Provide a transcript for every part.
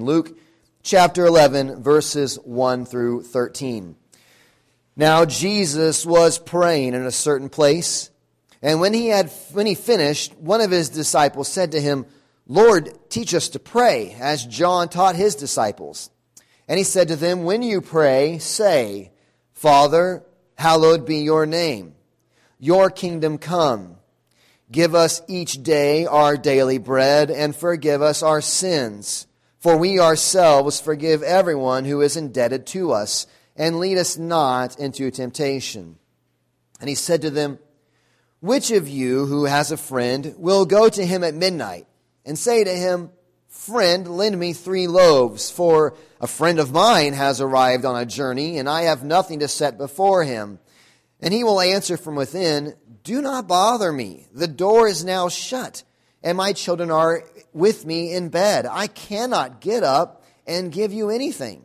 Luke chapter 11, verses 1 through 13. Now Jesus was praying in a certain place, and when he had when he finished, one of his disciples said to him, "Lord, teach us to pray, as John taught his disciples." And he said to them, "When you pray, say, Father, hallowed be your name. Your kingdom come. Give us each day our daily bread, and forgive us our sins." For we ourselves forgive everyone who is indebted to us, and lead us not into temptation. And he said to them, Which of you who has a friend will go to him at midnight and say to him, Friend, lend me three loaves, for a friend of mine has arrived on a journey, and I have nothing to set before him. And he will answer from within, Do not bother me. The door is now shut and my children are with me in bed. I cannot get up and give you anything.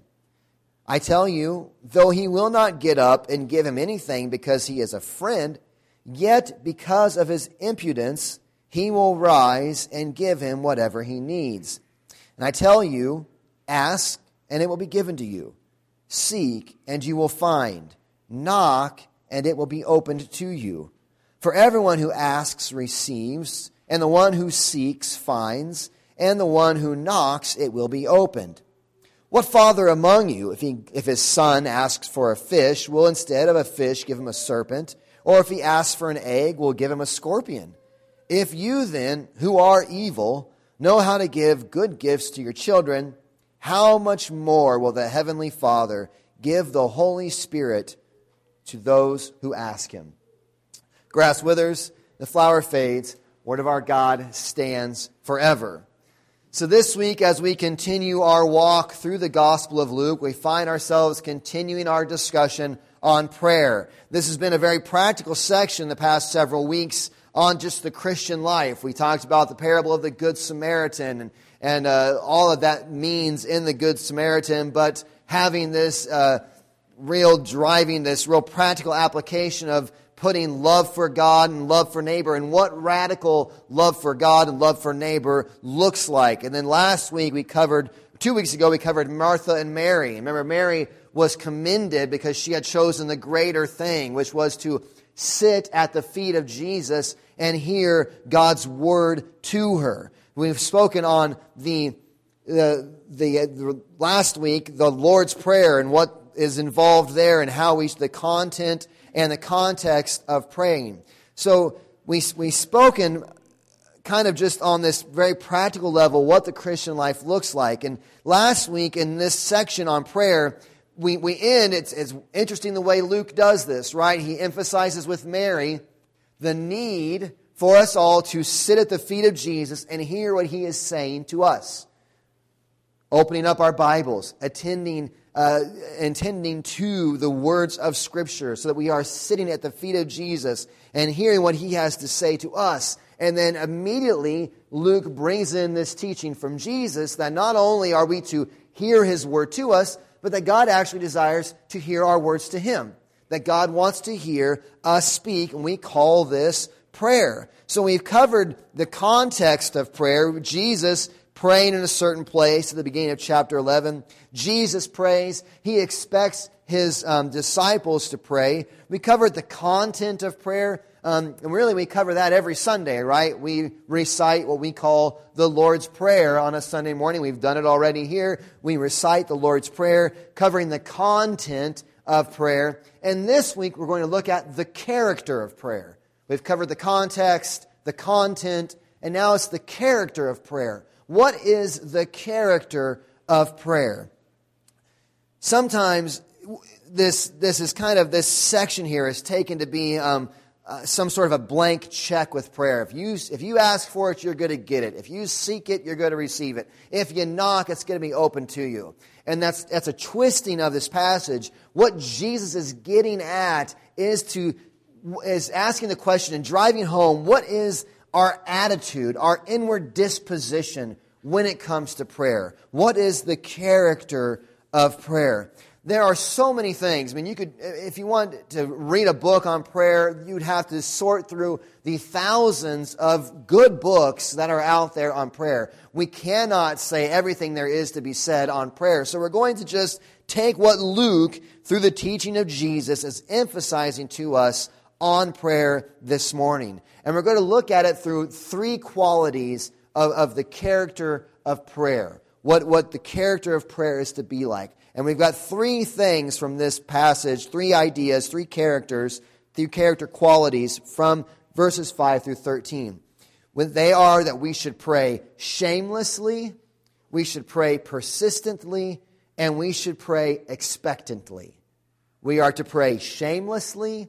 I tell you, though he will not get up and give him anything because he is a friend, yet because of his impudence, he will rise and give him whatever he needs. And I tell you, ask, and it will be given to you. Seek, and you will find. Knock, and it will be opened to you. For everyone who asks receives and the one who seeks finds, and the one who knocks it will be opened. What father among you, if, he, if his son asks for a fish, will instead of a fish give him a serpent? Or if he asks for an egg, will give him a scorpion? If you then, who are evil, know how to give good gifts to your children, how much more will the Heavenly Father give the Holy Spirit to those who ask him? Grass withers, the flower fades Word of our God stands forever. So this week, as we continue our walk through the Gospel of Luke, we find ourselves continuing our discussion on prayer. This has been a very practical section the past several weeks on just the Christian life. We talked about the parable of the Good Samaritan and, and uh, all of that means in the Good Samaritan, but having this uh, real driving, this real practical application of putting love for God and love for neighbor and what radical love for God and love for neighbor looks like. And then last week we covered, two weeks ago, we covered Martha and Mary. Remember, Mary was commended because she had chosen the greater thing, which was to sit at the feet of Jesus and hear God's word to her. We've spoken on the, the, the, last week, the Lord's Prayer and what is involved there and how we, the content and the context of praying. So we, we've spoken kind of just on this very practical level what the Christian life looks like. And last week in this section on prayer, we, we end, it's, it's interesting the way Luke does this, right? He emphasizes with Mary the need for us all to sit at the feet of Jesus and hear what he is saying to us. Opening up our Bibles, attending uh, intending to the words of Scripture so that we are sitting at the feet of Jesus and hearing what he has to say to us. And then immediately, Luke brings in this teaching from Jesus that not only are we to hear his word to us, but that God actually desires to hear our words to him. That God wants to hear us speak, and we call this prayer. So we've covered the context of prayer. Jesus praying in a certain place at the beginning of chapter 11. Jesus prays. He expects his um, disciples to pray. We covered the content of prayer. Um, and really, we cover that every Sunday, right? We recite what we call the Lord's Prayer on a Sunday morning. We've done it already here. We recite the Lord's Prayer, covering the content of prayer. And this week, we're going to look at the character of prayer. We've covered the context, the content, and now it's the character of prayer. What is the character of prayer? Sometimes this, this is kind of, this section here is taken to be um, uh, some sort of a blank check with prayer. If you, if you ask for it, you're going to get it. If you seek it, you're going to receive it. If you knock, it's going to be open to you. And that's, that's a twisting of this passage. What Jesus is getting at is to, is asking the question and driving home, what is our attitude, our inward disposition when it comes to prayer? What is the character of prayer? there are so many things. I mean, you could, if you want to read a book on prayer, you'd have to sort through the thousands of good books that are out there on prayer. We cannot say everything there is to be said on prayer. So we're going to just take what Luke, through the teaching of Jesus, is emphasizing to us on prayer this morning. And we're going to look at it through three qualities of, of the character of prayer. What, what the character of prayer is to be like. And we've got three things from this passage, three ideas, three characters, three character qualities from verses 5 through 13. When they are that we should pray shamelessly, we should pray persistently, and we should pray expectantly. We are to pray shamelessly,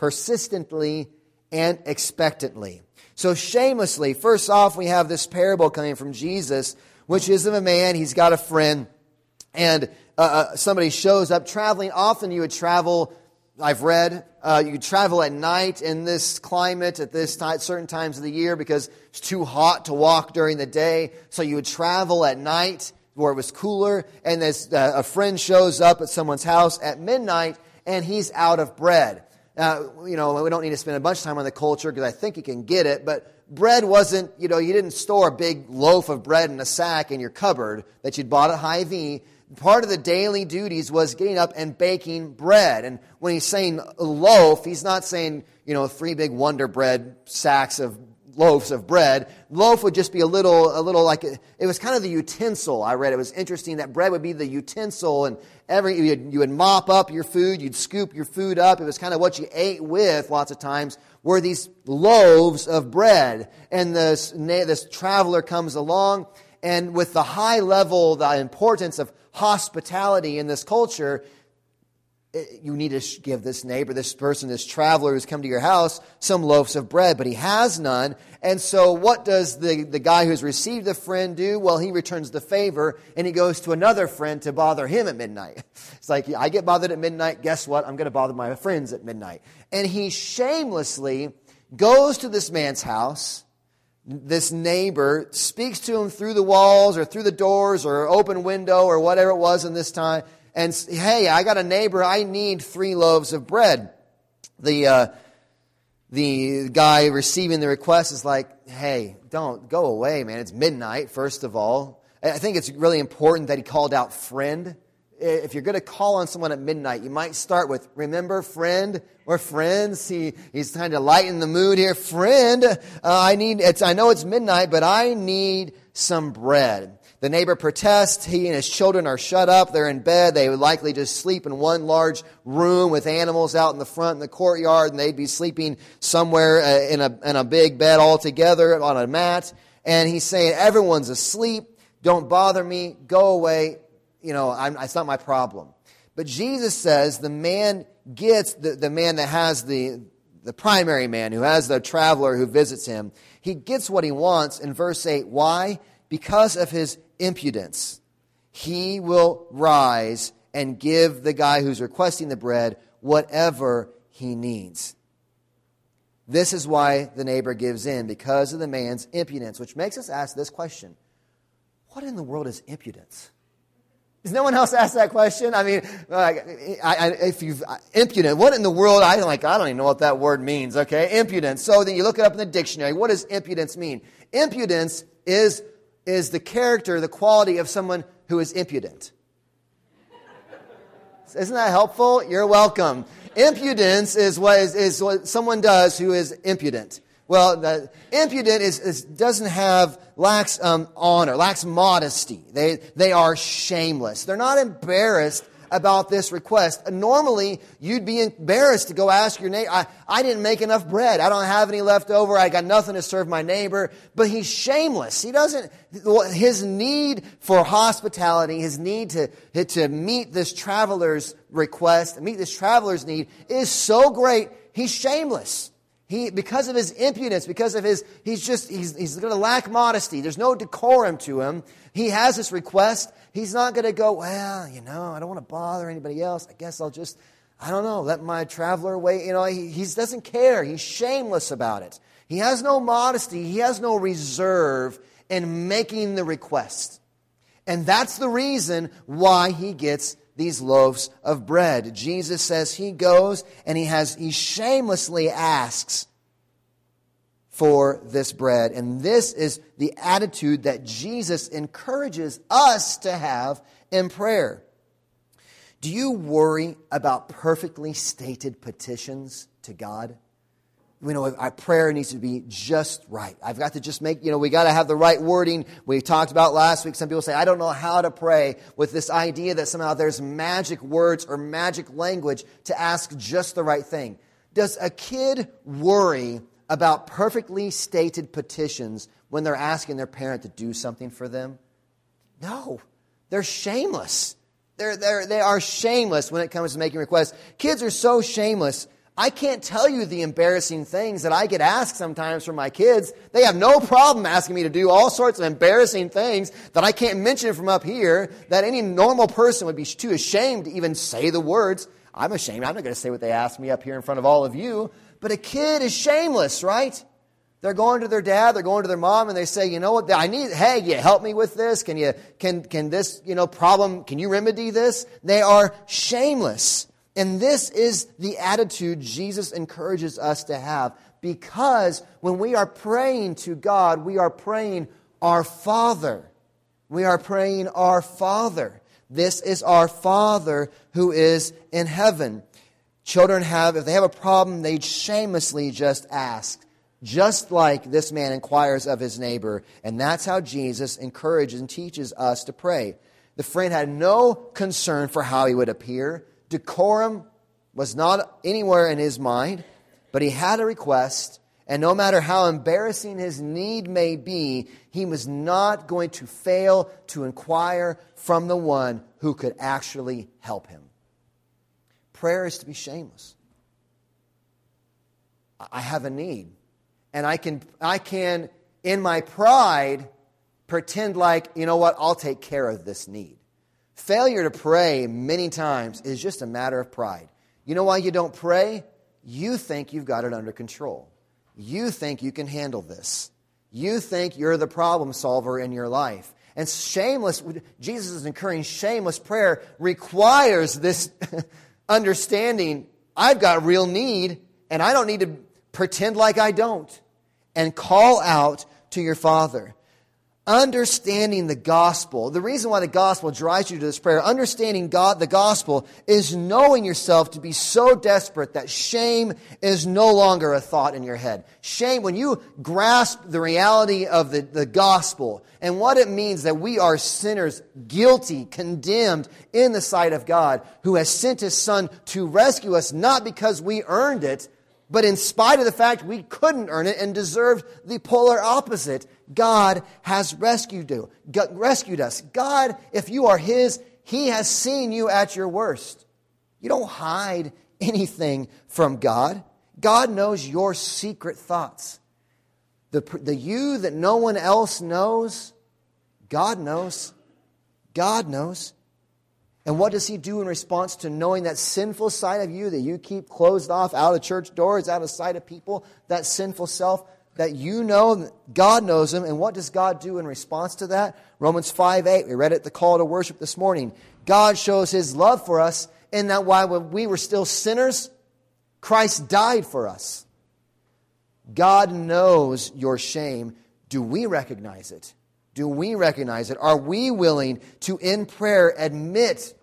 persistently, and expectantly. So, shamelessly, first off, we have this parable coming from Jesus, which is of a man, he's got a friend, and uh, uh, somebody shows up traveling. Often you would travel, I've read, uh, you travel at night in this climate at this time, certain times of the year because it's too hot to walk during the day. So you would travel at night where it was cooler. And this, uh, a friend shows up at someone's house at midnight and he's out of bread. Uh, you know, we don't need to spend a bunch of time on the culture because I think you can get it, but bread wasn't, you know, you didn't store a big loaf of bread in a sack in your cupboard that you'd bought at Hy-Vee part of the daily duties was getting up and baking bread. And when he's saying loaf, he's not saying, you know, three big Wonder Bread sacks of loaves of bread. Loaf would just be a little, a little like, it was kind of the utensil. I read it was interesting that bread would be the utensil and every, you would mop up your food, you'd scoop your food up. It was kind of what you ate with lots of times were these loaves of bread. And this, this traveler comes along and with the high level, the importance of hospitality in this culture, Eh, you need to give this neighbor, this person, this traveler who's come to your house, some loaves of bread, but he has none. And so, what does the, the guy who's received the friend do? Well, he returns the favor and he goes to another friend to bother him at midnight. It's like, I get bothered at midnight. Guess what? I'm going to bother my friends at midnight. And he shamelessly goes to this man's house this neighbor speaks to him through the walls or through the doors or open window or whatever it was in this time and hey i got a neighbor i need three loaves of bread the uh, the guy receiving the request is like hey don't go away man it's midnight first of all i think it's really important that he called out friend if you're going to call on someone at midnight, you might start with, remember, friend, we're friends. He, he's trying to lighten the mood here. Friend, uh, I need, it's, I know it's midnight, but I need some bread. The neighbor protests. He and his children are shut up. They're in bed. They would likely just sleep in one large room with animals out in the front in the courtyard, and they'd be sleeping somewhere uh, in a, in a big bed all together on a mat. And he's saying, everyone's asleep. Don't bother me. Go away you know, I'm, it's not my problem. But Jesus says the man gets, the, the man that has the, the primary man, who has the traveler who visits him, he gets what he wants in verse 8. Why? Because of his impudence. He will rise and give the guy who's requesting the bread whatever he needs. This is why the neighbor gives in, because of the man's impudence, which makes us ask this question What in the world is impudence? Does no one else ask that question? I mean, like, I, I, if you've uh, impudent, what in the world? I like. I don't even know what that word means. Okay, impudence. So then you look it up in the dictionary. What does impudence mean? Impudence is is the character, the quality of someone who is impudent. Isn't that helpful? You're welcome. Impudence is what is, is what someone does who is impudent. Well, the impudent is, is doesn't have lacks um, honor, lacks modesty. They they are shameless. They're not embarrassed about this request. Normally, you'd be embarrassed to go ask your neighbor, I, I didn't make enough bread. I don't have any left over. I got nothing to serve my neighbor. But he's shameless. He doesn't, his need for hospitality, his need to, to meet this traveler's request, meet this traveler's need is so great, he's shameless. He, because of his impudence, because of his, he's just, he's, he's going to lack modesty. There's no decorum to him. He has this request. He's not going to go, well, you know, I don't want to bother anybody else. I guess I'll just, I don't know, let my traveler wait. You know, he, he doesn't care. He's shameless about it. He has no modesty. He has no reserve in making the request. And that's the reason why he gets these loaves of bread. Jesus says he goes and he has, he shamelessly asks for this bread. And this is the attitude that Jesus encourages us to have in prayer. Do you worry about perfectly stated petitions to God? you know, our prayer needs to be just right. I've got to just make, you know, we got to have the right wording. We talked about last week. Some people say, I don't know how to pray with this idea that somehow there's magic words or magic language to ask just the right thing. Does a kid worry about perfectly stated petitions when they're asking their parent to do something for them? No. They're shameless. They're, they're, they are shameless when it comes to making requests. Kids are so shameless I can't tell you the embarrassing things that I get asked sometimes from my kids. They have no problem asking me to do all sorts of embarrassing things that I can't mention from up here that any normal person would be too ashamed to even say the words. I'm ashamed. I'm not going to say what they asked me up here in front of all of you. But a kid is shameless, right? They're going to their dad, they're going to their mom, and they say, you know what, I need, hey, you help me with this? Can you, can, can this, you know, problem, can you remedy this? They are shameless. And this is the attitude Jesus encourages us to have because when we are praying to God, we are praying our Father. We are praying our Father. This is our Father who is in heaven. Children have, if they have a problem, they shamelessly just ask, just like this man inquires of his neighbor. And that's how Jesus encourages and teaches us to pray. The friend had no concern for how he would appear. Decorum was not anywhere in his mind, but he had a request, and no matter how embarrassing his need may be, he was not going to fail to inquire from the one who could actually help him. Prayer is to be shameless. I have a need, and I can, I can, in my pride, pretend like, you know what, I'll take care of this need. Failure to pray many times is just a matter of pride. You know why you don't pray? You think you've got it under control. You think you can handle this. You think you're the problem solver in your life. And shameless, Jesus is encouraging shameless prayer requires this understanding I've got real need, and I don't need to pretend like I don't. And call out to your Father understanding the gospel, the reason why the gospel drives you to this prayer, understanding God, the gospel, is knowing yourself to be so desperate that shame is no longer a thought in your head. Shame, when you grasp the reality of the, the gospel and what it means that we are sinners, guilty, condemned in the sight of God, who has sent his son to rescue us, not because we earned it, but in spite of the fact we couldn't earn it and deserved the polar opposite, God has rescued, you, rescued us. God, if you are His, He has seen you at your worst. You don't hide anything from God. God knows your secret thoughts. The, the you that no one else knows, God knows. God knows. And what does he do in response to knowing that sinful side of you that you keep closed off out of church doors, out of sight of people, that sinful self that you know God knows them. And what does God do in response to that? Romans 5 8, we read it the call to worship this morning. God shows his love for us in that while we were still sinners, Christ died for us. God knows your shame. Do we recognize it? Do we recognize it? Are we willing to, in prayer, admit,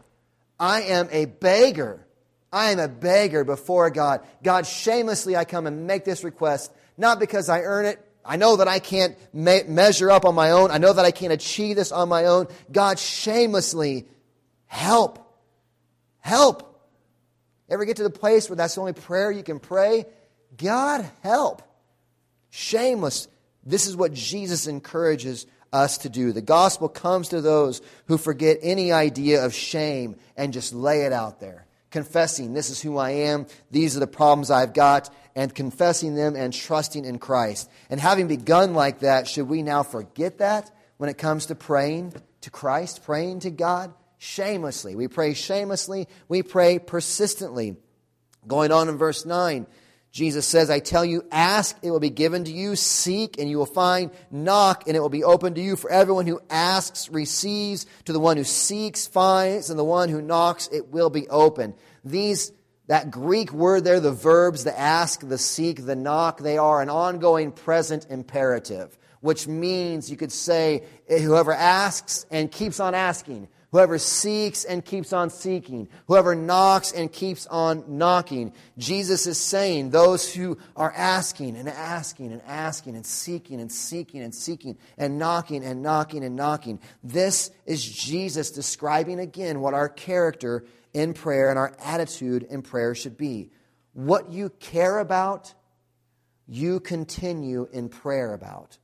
I am a beggar? I am a beggar before God. God, shamelessly I come and make this request, not because I earn it. I know that I can't me- measure up on my own. I know that I can't achieve this on my own. God, shamelessly help. Help. Ever get to the place where that's the only prayer you can pray? God, help. Shameless. This is what Jesus encourages us to do. The gospel comes to those who forget any idea of shame and just lay it out there. Confessing, this is who I am, these are the problems I've got, and confessing them and trusting in Christ. And having begun like that, should we now forget that when it comes to praying to Christ, praying to God? Shamelessly. We pray shamelessly, we pray persistently. Going on in verse 9. Jesus says, I tell you, ask, it will be given to you. Seek, and you will find. Knock, and it will be open to you. For everyone who asks receives. To the one who seeks finds. And the one who knocks, it will be open. These, that Greek word there, the verbs, the ask, the seek, the knock, they are an ongoing present imperative, which means you could say, eh, whoever asks and keeps on asking Whoever seeks and keeps on seeking. Whoever knocks and keeps on knocking. Jesus is saying those who are asking and asking and asking and seeking and seeking and seeking and knocking and knocking and knocking. This is Jesus describing again what our character in prayer and our attitude in prayer should be. What you care about, you continue in prayer about.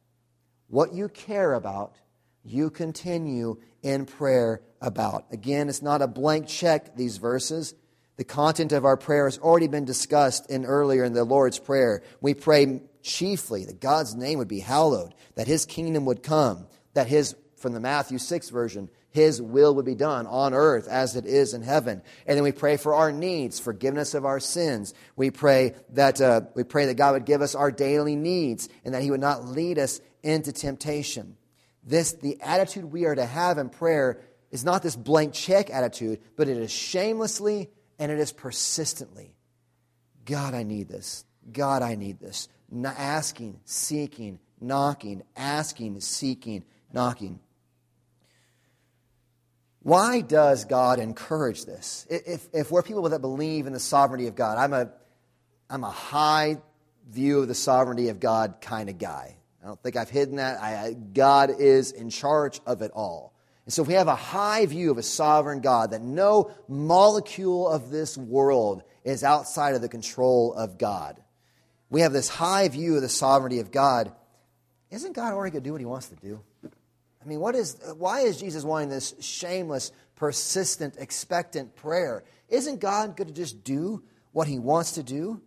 What you care about, you continue in prayer about. Again, it's not a blank check, these verses. The content of our prayer has already been discussed in earlier in the Lord's Prayer. We pray chiefly that God's name would be hallowed, that his kingdom would come, that his, from the Matthew 6 version, his will would be done on earth as it is in heaven. And then we pray for our needs, forgiveness of our sins. We pray that, uh, we pray that God would give us our daily needs and that he would not lead us into temptation. This, the attitude we are to have in prayer is not this blank check attitude, but it is shamelessly and it is persistently. God, I need this. God, I need this. Not asking, seeking, knocking, asking, seeking, knocking. Why does God encourage this? If, if we're people that believe in the sovereignty of God, I'm a, I'm a high view of the sovereignty of God kind of guy. I don't think I've hidden that. I, God is in charge of it all. And so, if we have a high view of a sovereign God, that no molecule of this world is outside of the control of God, we have this high view of the sovereignty of God. Isn't God already going to do what he wants to do? I mean, what is, why is Jesus wanting this shameless, persistent, expectant prayer? Isn't God going to just do what he wants to do?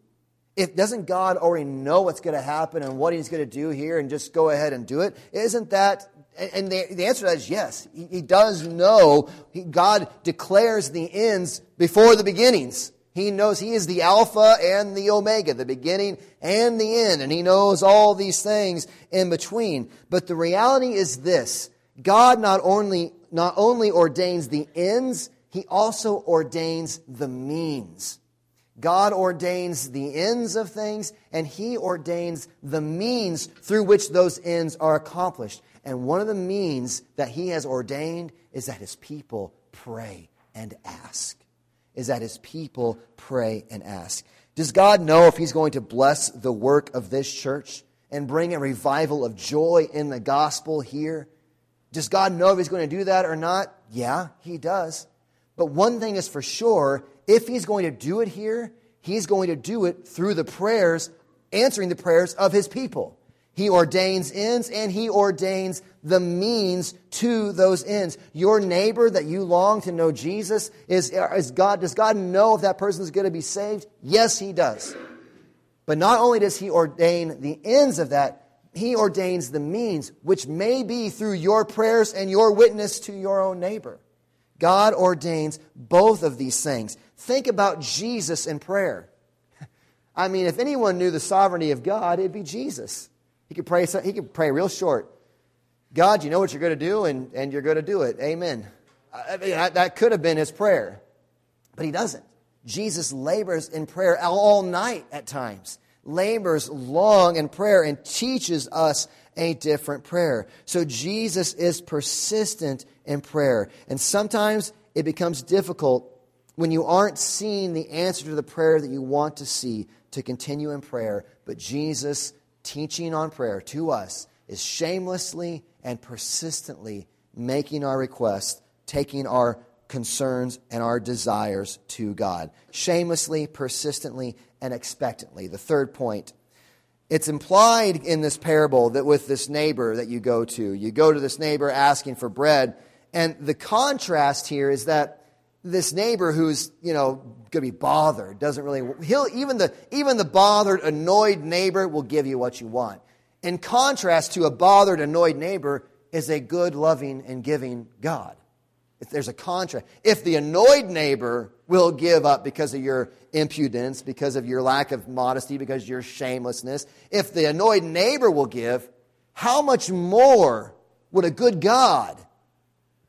If doesn't God already know what's going to happen and what He's going to do here, and just go ahead and do it? Isn't that? And the, the answer to that is yes. He, he does know. He, God declares the ends before the beginnings. He knows He is the Alpha and the Omega, the beginning and the end, and He knows all these things in between. But the reality is this: God not only not only ordains the ends, He also ordains the means. God ordains the ends of things, and He ordains the means through which those ends are accomplished. And one of the means that He has ordained is that His people pray and ask. Is that His people pray and ask. Does God know if He's going to bless the work of this church and bring a revival of joy in the gospel here? Does God know if He's going to do that or not? Yeah, He does. But one thing is for sure if he's going to do it here, he's going to do it through the prayers, answering the prayers of his people. He ordains ends and he ordains the means to those ends. Your neighbor that you long to know Jesus is, is God. Does God know if that person is going to be saved? Yes, he does. But not only does he ordain the ends of that, he ordains the means, which may be through your prayers and your witness to your own neighbor. God ordains both of these things. Think about Jesus in prayer. I mean, if anyone knew the sovereignty of God, it'd be Jesus. He could pray, he could pray real short. God, you know what you're going to do, and, and you're going to do it. Amen. I mean, that could have been his prayer, but he doesn't. Jesus labors in prayer all night at times, labors long in prayer, and teaches us a different prayer. So Jesus is persistent in prayer. And sometimes it becomes difficult when you aren't seeing the answer to the prayer that you want to see to continue in prayer. But Jesus' teaching on prayer to us is shamelessly and persistently making our request, taking our concerns and our desires to God. Shamelessly, persistently, and expectantly. The third point. It's implied in this parable that with this neighbor that you go to, you go to this neighbor asking for bread. And the contrast here is that this neighbor who's, you know, going to be bothered, doesn't really, he'll, even the, even the bothered, annoyed neighbor will give you what you want. In contrast to a bothered, annoyed neighbor is a good, loving, and giving God. If there's a contrast. If the annoyed neighbor will give up because of your impudence, because of your lack of modesty, because of your shamelessness, if the annoyed neighbor will give, how much more would a good God,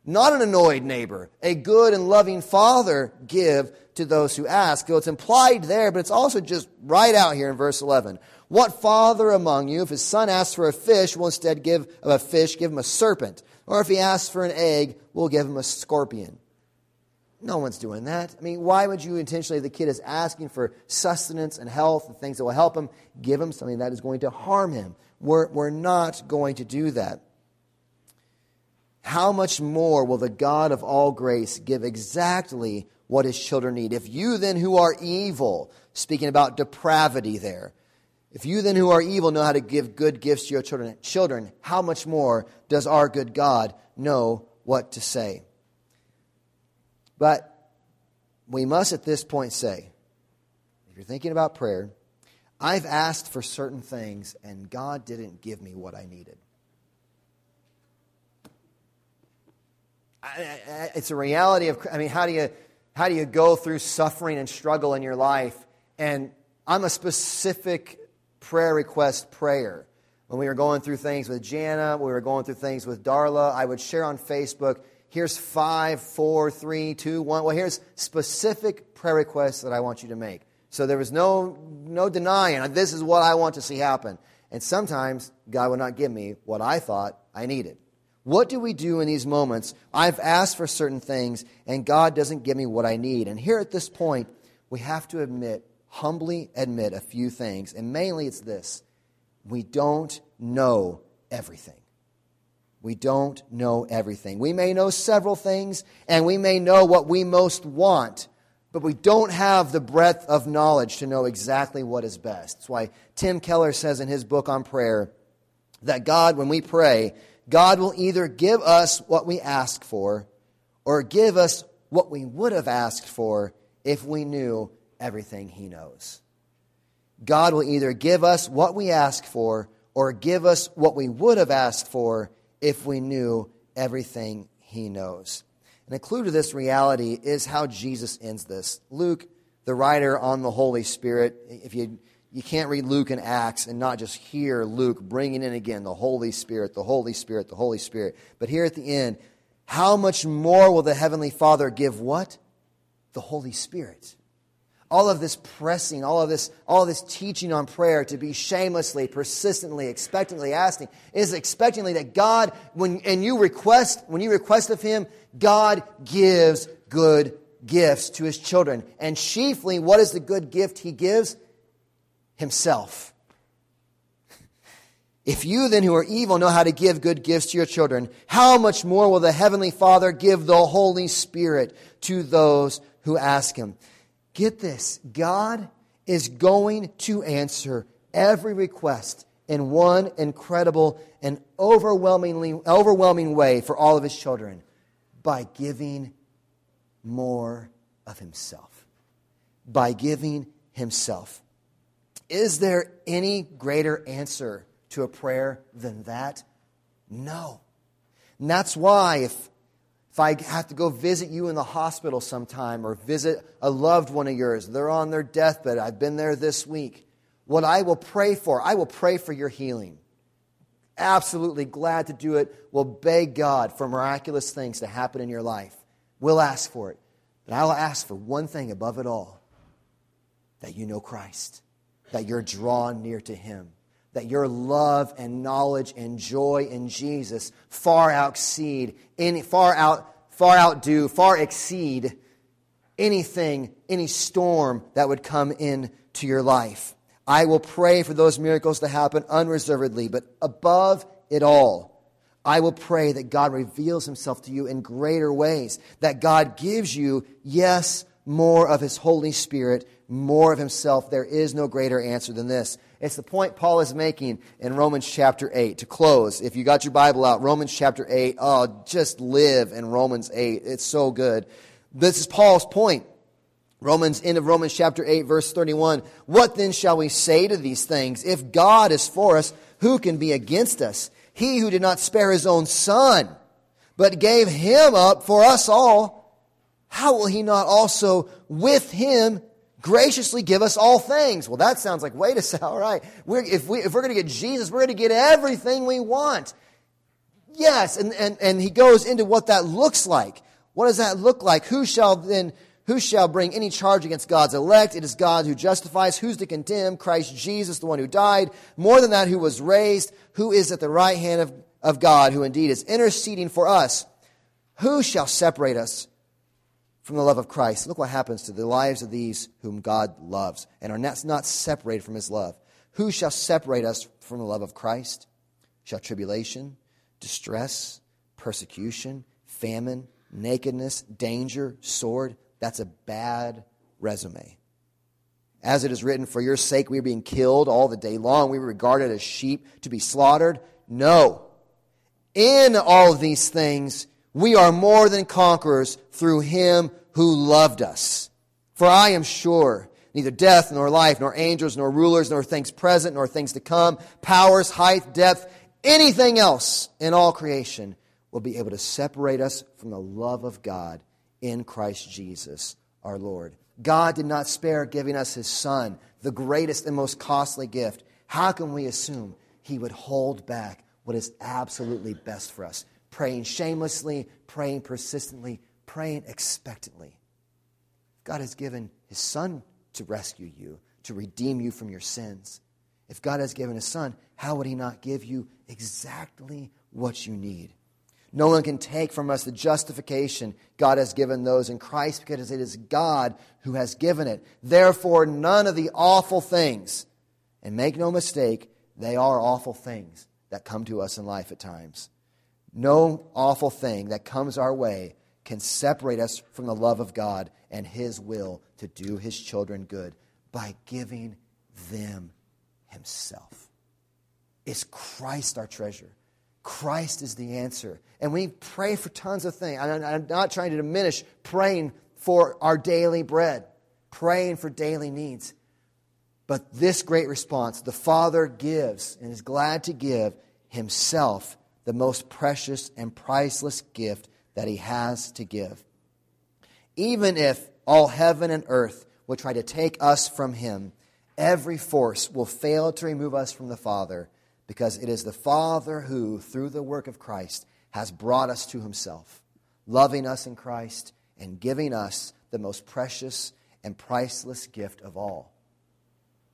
not an annoyed neighbor, a good and loving father give to those who ask? So it's implied there, but it's also just right out here in verse 11. What father among you, if his son asks for a fish, will instead give a fish, give him a serpent? Or if he asks for an egg, we'll give him a scorpion. No one's doing that. I mean, why would you intentionally, the kid is asking for sustenance and health and things that will help him, give him something that is going to harm him? We're, we're not going to do that. How much more will the God of all grace give exactly what his children need? If you then who are evil, speaking about depravity there, if you then who are evil know how to give good gifts to your children, children, how much more does our good God know what to say? But we must at this point say, if you're thinking about prayer, I've asked for certain things and God didn't give me what I needed. It's a reality of, I mean, how do you, how do you go through suffering and struggle in your life? And I'm a specific prayer request prayer. When we were going through things with Jana, we were going through things with Darla, I would share on Facebook, here's five, four, three, two, one. Well, here's specific prayer requests that I want you to make. So there was no, no denying, this is what I want to see happen. And sometimes God would not give me what I thought I needed. What do we do in these moments? I've asked for certain things, and God doesn't give me what I need. And here at this point, we have to admit humbly admit a few things, and mainly it's this we don't know everything. We don't know everything. We may know several things, and we may know what we most want, but we don't have the breadth of knowledge to know exactly what is best. That's why Tim Keller says in his book on prayer that God, when we pray, God will either give us what we ask for or give us what we would have asked for if we knew everything He knows. God will either give us what we ask for or give us what we would have asked for if we knew everything He knows. And a clue to this reality is how Jesus ends this. Luke, the writer on the Holy Spirit, if you you can't read Luke and Acts and not just hear Luke bringing in again the Holy Spirit, the Holy Spirit, the Holy Spirit. But here at the end, how much more will the Heavenly Father give what? The Holy Spirit all of this pressing, all of this, all of this teaching on prayer to be shamelessly, persistently, expectantly asking is expectantly that God, when and you request, when you request of Him, God gives good gifts to His children. And chiefly, what is the good gift He gives? Himself. If you then who are evil know how to give good gifts to your children, how much more will the Heavenly Father give the Holy Spirit to those who ask Him? Get this God is going to answer every request in one incredible and overwhelmingly overwhelming way for all of his children by giving more of himself. By giving himself. Is there any greater answer to a prayer than that? No. And that's why if if I have to go visit you in the hospital sometime or visit a loved one of yours, they're on their deathbed, I've been there this week. What I will pray for, I will pray for your healing. Absolutely glad to do it. We'll beg God for miraculous things to happen in your life. We'll ask for it. But I will ask for one thing above it all that you know Christ, that you're drawn near to Him that your love and knowledge and joy in Jesus far exceed any far out far outdo far exceed anything any storm that would come into your life. I will pray for those miracles to happen unreservedly but above it all i will pray that god reveals himself to you in greater ways that god gives you yes more of his holy spirit more of himself there is no greater answer than this it's the point Paul is making in Romans chapter 8. To close, if you got your Bible out, Romans chapter 8, oh, just live in Romans 8. It's so good. This is Paul's point. Romans, end of Romans chapter 8, verse 31. What then shall we say to these things? If God is for us, who can be against us? He who did not spare his own son, but gave him up for us all, how will he not also with him graciously give us all things? Well, that sounds like, wait a second, all right. We're, if, we, if we're going to get Jesus, we're going to get everything we want. Yes, and, and, and he goes into what that looks like. What does that look like? Who shall then who shall bring any charge against God's elect? It is God who justifies. Who's to condemn? Christ Jesus, the one who died. More than that, who was raised, who is at the right hand of, of God, who indeed is interceding for us. Who shall separate us from the love of Christ? Look what happens to the lives of these whom God loves and are not, separated from his love. Who shall separate us from the love of Christ? Shall tribulation, distress, persecution, famine, nakedness, danger, sword? That's a bad resume. As it is written, For your sake we are being killed all the day long. We were regarded as sheep to be slaughtered. No. In all these things, we are more than conquerors through him who loved us. For I am sure neither death, nor life, nor angels, nor rulers, nor things present, nor things to come, powers, height, depth, anything else in all creation will be able to separate us from the love of God in Christ Jesus our Lord. God did not spare giving us his Son, the greatest and most costly gift. How can we assume he would hold back what is absolutely best for us? Praying shamelessly, praying persistently, praying expectantly. God has given his Son to rescue you, to redeem you from your sins. If God has given his Son, how would he not give you exactly what you need? No one can take from us the justification God has given those in Christ because it is God who has given it. Therefore, none of the awful things, and make no mistake, they are awful things that come to us in life at times. No awful thing that comes our way can separate us from the love of God and His will to do His children good by giving them Himself. Is Christ our treasure? Christ is the answer. And we pray for tons of things. I'm not trying to diminish praying for our daily bread, praying for daily needs. But this great response, the Father gives and is glad to give Himself the most precious and priceless gift that He has to give. Even if all heaven and earth will try to take us from Him, every force will fail to remove us from the Father because it is the Father who, through the work of Christ, has brought us to himself, loving us in Christ and giving us the most precious and priceless gift of all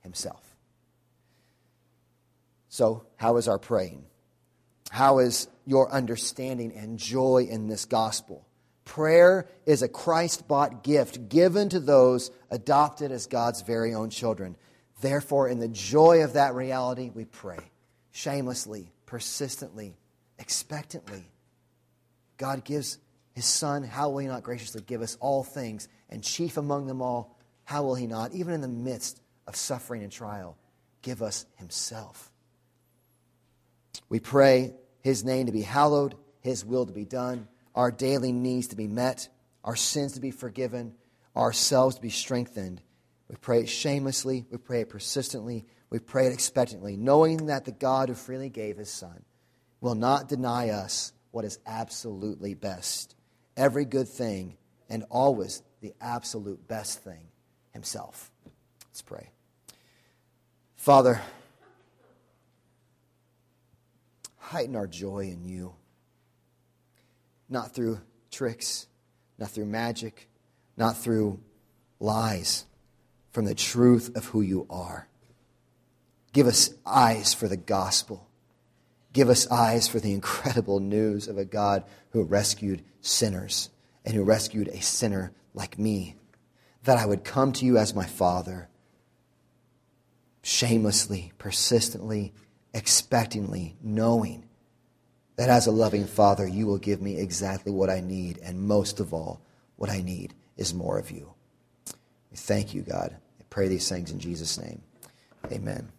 himself. So, how is our praying? How is your understanding and joy in this gospel? Prayer is a Christ bought gift given to those adopted as God's very own children. Therefore, in the joy of that reality, we pray shamelessly, persistently, expectantly. God gives his Son. How will he not graciously give us all things? And chief among them all, how will he not, even in the midst of suffering and trial, give us himself? We pray his name to be hallowed, his will to be done, our daily needs to be met, our sins to be forgiven, ourselves to be strengthened. We pray it shamelessly, we pray it persistently, we pray it expectantly, knowing that the God who freely gave his Son will not deny us what is absolutely best. Every good thing, and always the absolute best thing, himself. Let's pray. Father, heighten our joy in you, not through tricks, not through magic, not through lies, from the truth of who you are. Give us eyes for the gospel. Give us eyes for the incredible news of a God who rescued sinners and who rescued a sinner like me. That I would come to you as my Father, shamelessly, persistently, expectingly, knowing that as a loving Father, you will give me exactly what I need, and most of all, what I need is more of you. We thank you, God. I pray these things in Jesus' name. Amen.